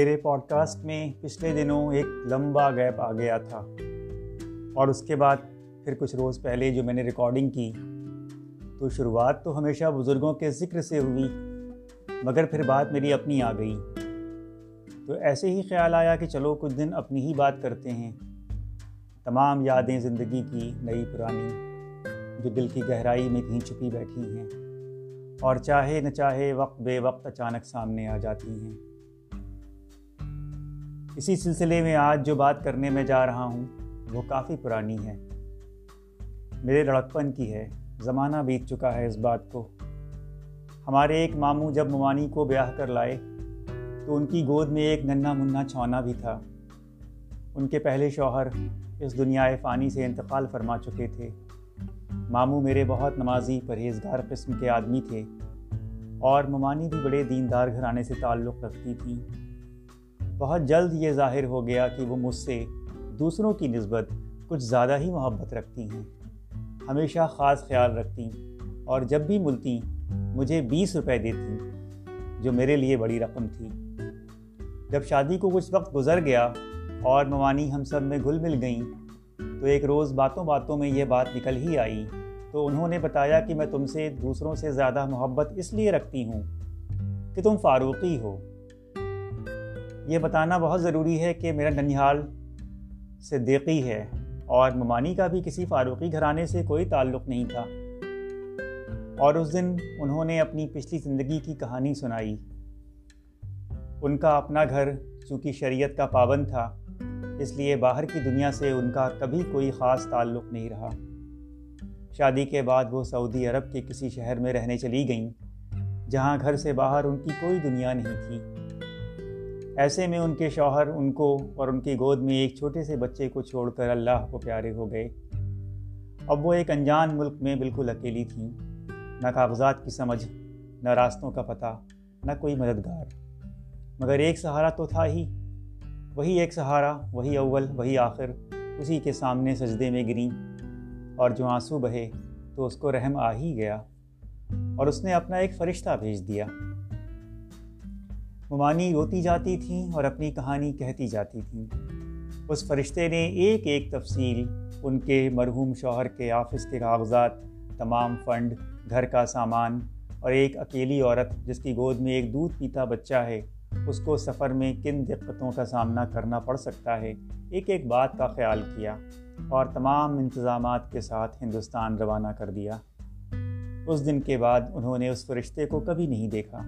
میرے pod cost میں پچھلے دنوں ایک لمبا گیپ آ گیا تھا۔ اور اس کے بعد پھر کچھ روز پہلے جو میں نے ریکارڈنگ کی، تو شروعات تو ہمیشہ بزرگوں کے ذکر سے ہوئی، مگر پھر بات میری اپنی آ گئی۔ تو ایسے ہی خیال آیا کہ چلو کچھ دن اپنی ہی بات کرتے ہیں۔ تمام یادیں زندگی کی نئی پرانی، جو دل کی گہرائی میں کہیں چھپی بیٹھی ہیں اور چاہے نہ چاہے وقت بے وقت اچانک سامنے آ جاتی ہیں۔ اسی سلسلے میں آج جو بات کرنے میں جا رہا ہوں، وہ کافی پرانی ہے۔ میرے لڑکپن کی ہے، زمانہ بیت چکا ہے اس بات کو۔ ہمارے ایک ماموں جب ممانی کو بیاہ کر لائے، تو ان کی گود میں ایک ننا منا چھونا بھی تھا۔ ان کے پہلے شوہر اس دنیا فانی سے انتقال فرما چکے تھے۔ ماموں میرے بہت نمازی، پرہیزگار قسم کے آدمی تھے اور ممانی بھی بڑے دیندار گھرانے سے تعلق رکھتی تھیں۔ بہت جلد یہ ظاہر ہو گیا کہ وہ مجھ سے دوسروں کی نسبت کچھ زیادہ ہی محبت رکھتی ہیں۔ ہمیشہ خاص خیال رکھتی اور جب بھی ملتی مجھے بیس روپے دیتی جو میرے لیے بڑی رقم تھی۔ جب شادی کو کچھ وقت گزر گیا اور موانی ہم سب میں گھل مل گئیں، تو ایک روز باتوں باتوں میں یہ بات نکل ہی آئی۔ تو انہوں نے بتایا کہ میں تم سے، دوسروں سے زیادہ محبت اس لیے رکھتی ہوں کہ تم فاروقی ہو۔ یہ بتانا بہت ضروری ہے کہ میرا ننیحال صدیقی ہے اور ممانی کا بھی کسی فاروقی گھرانے سے کوئی تعلق نہیں تھا۔ اور اس دن انہوں نے اپنی پچھلی زندگی کی کہانی سنائی۔ ان کا اپنا گھر چونکہ شریعت کا پابند تھا، اس لیے باہر کی دنیا سے ان کا کبھی کوئی خاص تعلق نہیں رہا۔ شادی کے بعد وہ سعودی عرب کے کسی شہر میں رہنے چلی گئیں، جہاں گھر سے باہر ان کی کوئی دنیا نہیں تھی۔ ایسے میں ان کے شوہر، ان کو اور ان کی گود میں ایک چھوٹے سے بچے کو چھوڑ کر اللہ کو پیارے ہو گئے۔ اب وہ ایک انجان ملک میں بالکل اکیلی تھیں۔ نہ کاغذات کی سمجھ، نہ راستوں کا پتہ، نہ کوئی مددگار۔ مگر ایک سہارا تو تھا ہی۔ وہی ایک سہارا، وہی اول، وہی آخر، اسی کے سامنے سجدے میں گریں۔ اور جو آنسو بہے تو اس کو رحم آ ہی گیا۔ اور اس نے اپنا ایک فرشتہ بھیج دیا۔ ممانی روتی جاتی تھیں اور اپنی کہانی کہتی جاتی تھیں۔ اس فرشتے نے ایک ایک تفصیل، ان کے مرحوم شوہر کے آفس کے کاغذات، تمام فنڈ، گھر کا سامان اور ایک اکیلی عورت جس کی گود میں ایک دودھ پیتا بچہ ہے، اس کو سفر میں کن دقتوں کا سامنا کرنا پڑ سکتا ہے؟ ایک ایک بات کا خیال کیا اور تمام انتظامات کے ساتھ ہندوستان روانہ کر دیا۔ اس دن کے بعد انہوں نے اس فرشتے کو کبھی نہیں دیکھا۔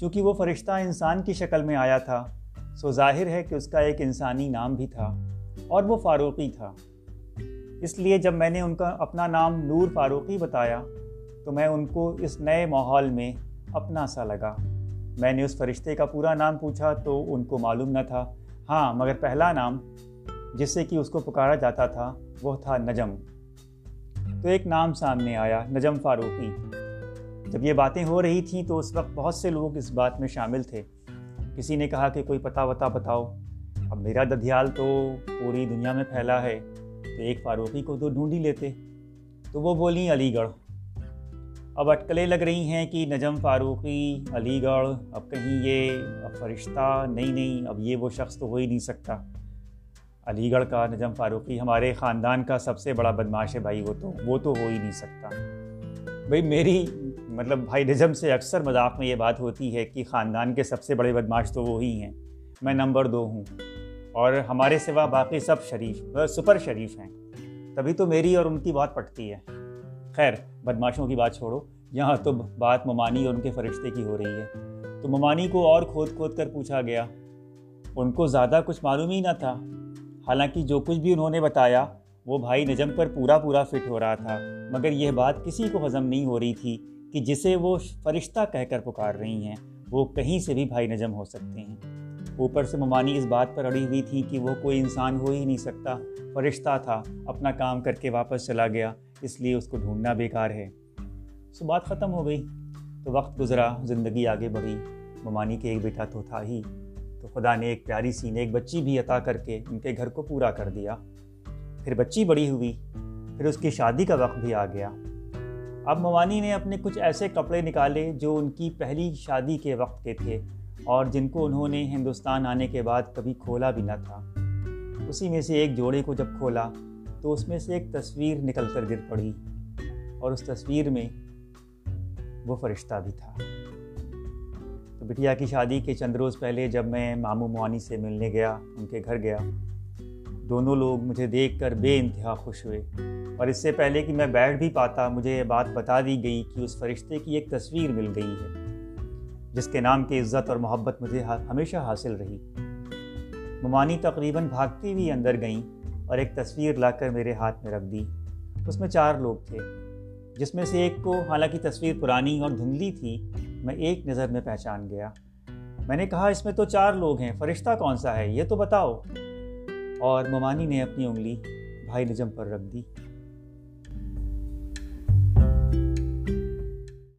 چونکہ وہ فرشتہ انسان کی شکل میں آیا تھا، سو ظاہر ہے کہ اس کا ایک انسانی نام بھی تھا اور وہ فاروقی تھا۔ اس لیے جب میں نے ان کا اپنا نام نور فاروقی بتایا، تو میں ان کو اس نئے ماحول میں اپنا سا لگا۔ میں نے اس فرشتے کا پورا نام پوچھا تو ان کو معلوم نہ تھا۔ ہاں مگر پہلا نام جس سے کہ اس کو پکارا جاتا تھا وہ تھا نجم۔ تو ایک نام سامنے آیا، نجم فاروقی۔ جب یہ باتیں ہو رہی تھیں تو اس وقت بہت سے لوگ اس بات میں شامل تھے۔ کسی نے کہا کہ کوئی پتہ وتا بتاؤ۔ اب میرا ددھیال تو پوری دنیا میں پھیلا ہے، تو ایک فاروقی کو تو ڈھونڈ ہی لیتے۔ تو وہ بولیں علی گڑھ۔ اب اٹکلیں لگ رہی ہیں کہ نجم فاروقی، علی گڑھ۔ اب کہیں یہ اب فرشتہ نہیں نہیں، اب یہ وہ شخص تو ہو ہی نہیں سکتا۔ علی گڑھ کا، نجم فاروقی ہمارے خاندان کا سب سے بڑا بدماش ہے بھائی، وہ تو وہ تو ہو ہی نہیں سکتا۔ بھائی، میری مطلب بھائی نجم سے اکثر مذاق میں یہ بات ہوتی ہے کہ خاندان کے سب سے بڑے بدماش تو وہی ہیں۔ میں نمبر دو ہوں۔ اور ہمارے سوا باقی سب شریف سپر شریف ہیں۔ تبھی تو میری اور ان کی بات پٹتی ہے۔ خیر، بدماشوں کی بات چھوڑو۔ یہاں تو بات ممانی اور ان کے فرشتے کی ہو رہی ہے۔ تو ممانی کو اور کھود کھود کر پوچھا گیا۔ ان کو زیادہ کچھ معلوم ہی نہ تھا۔ حالانکہ جو کچھ بھی انہوں نے بتایا، وہ بھائی نجم پر پورا پورا فٹ ہو رہا تھا۔ مگر یہ بات کسی کو ہضم نہیں ہو رہی تھی۔ کہ جسے وہ فرشتہ کہہ کر پکار رہی ہیں، وہ کہیں سے بھی بھائی نجم ہو سکتے ہیں۔ اوپر سے ممانی اس بات پر اڑی ہوئی تھی کہ وہ کوئی انسان ہو ہی نہیں سکتا۔ فرشتہ تھا، اپنا کام کر کے واپس چلا گیا، اس لیے اس کو ڈھونڈنا بیکار ہے۔ سو بات ختم ہو گئی۔ تو وقت گزرا، زندگی آگے بڑھی۔ ممانی کے ایک بیٹا تو تھا ہی۔ تو خدا نے ایک پیاری سی نے ایک بچی بھی عطا کر کے ان کے گھر کو پورا کر دیا۔ پھر بچی بڑی ہوئی۔ پھر اس کی شادی کا وقت بھی آ گیا۔ اب ممانی نے اپنے کچھ ایسے کپڑے نکالے جو ان کی پہلی شادی کے وقت کے تھے اور جن کو انہوں نے ہندوستان آنے کے بعد کبھی کھولا بھی نہ تھا۔ اسی میں سے ایک جوڑے کو جب کھولا تو اس میں سے ایک تصویر نکل کر گر پڑی اور اس تصویر میں وہ فرشتہ بھی تھا۔ تو بٹیا کی شادی کے چند روز پہلے جب میں ماموں موانی سے ملنے گیا، ان کے گھر گیا دونوں لوگ مجھے دیکھ کر بے انتہا خوش ہوئے۔ اور اس سے پہلے کہ میں بیٹھ بھی پاتا، مجھے یہ بات بتا دی گئی کہ اس فرشتے کی ایک تصویر مل گئی ہے، جس کے نام کی عزت اور محبت مجھے ہمیشہ حاصل رہی۔ ممانی تقریباً بھاگتی ہوئی اندر گئیں اور ایک تصویر لا کر میرے ہاتھ میں رکھ دی۔ اس میں چار لوگ تھے، جس میں سے ایک کو حالانکہ تصویر پرانی اور دھندلی تھی، میں ایک نظر میں پہچان گیا۔ میں نے کہا، اس میں تو چار لوگ ہیں، فرشتہ کون سا ہے؟ یہ تو بتاؤ۔ اور ممانی نے اپنی انگلی بھائی نجم پر رکھ دی۔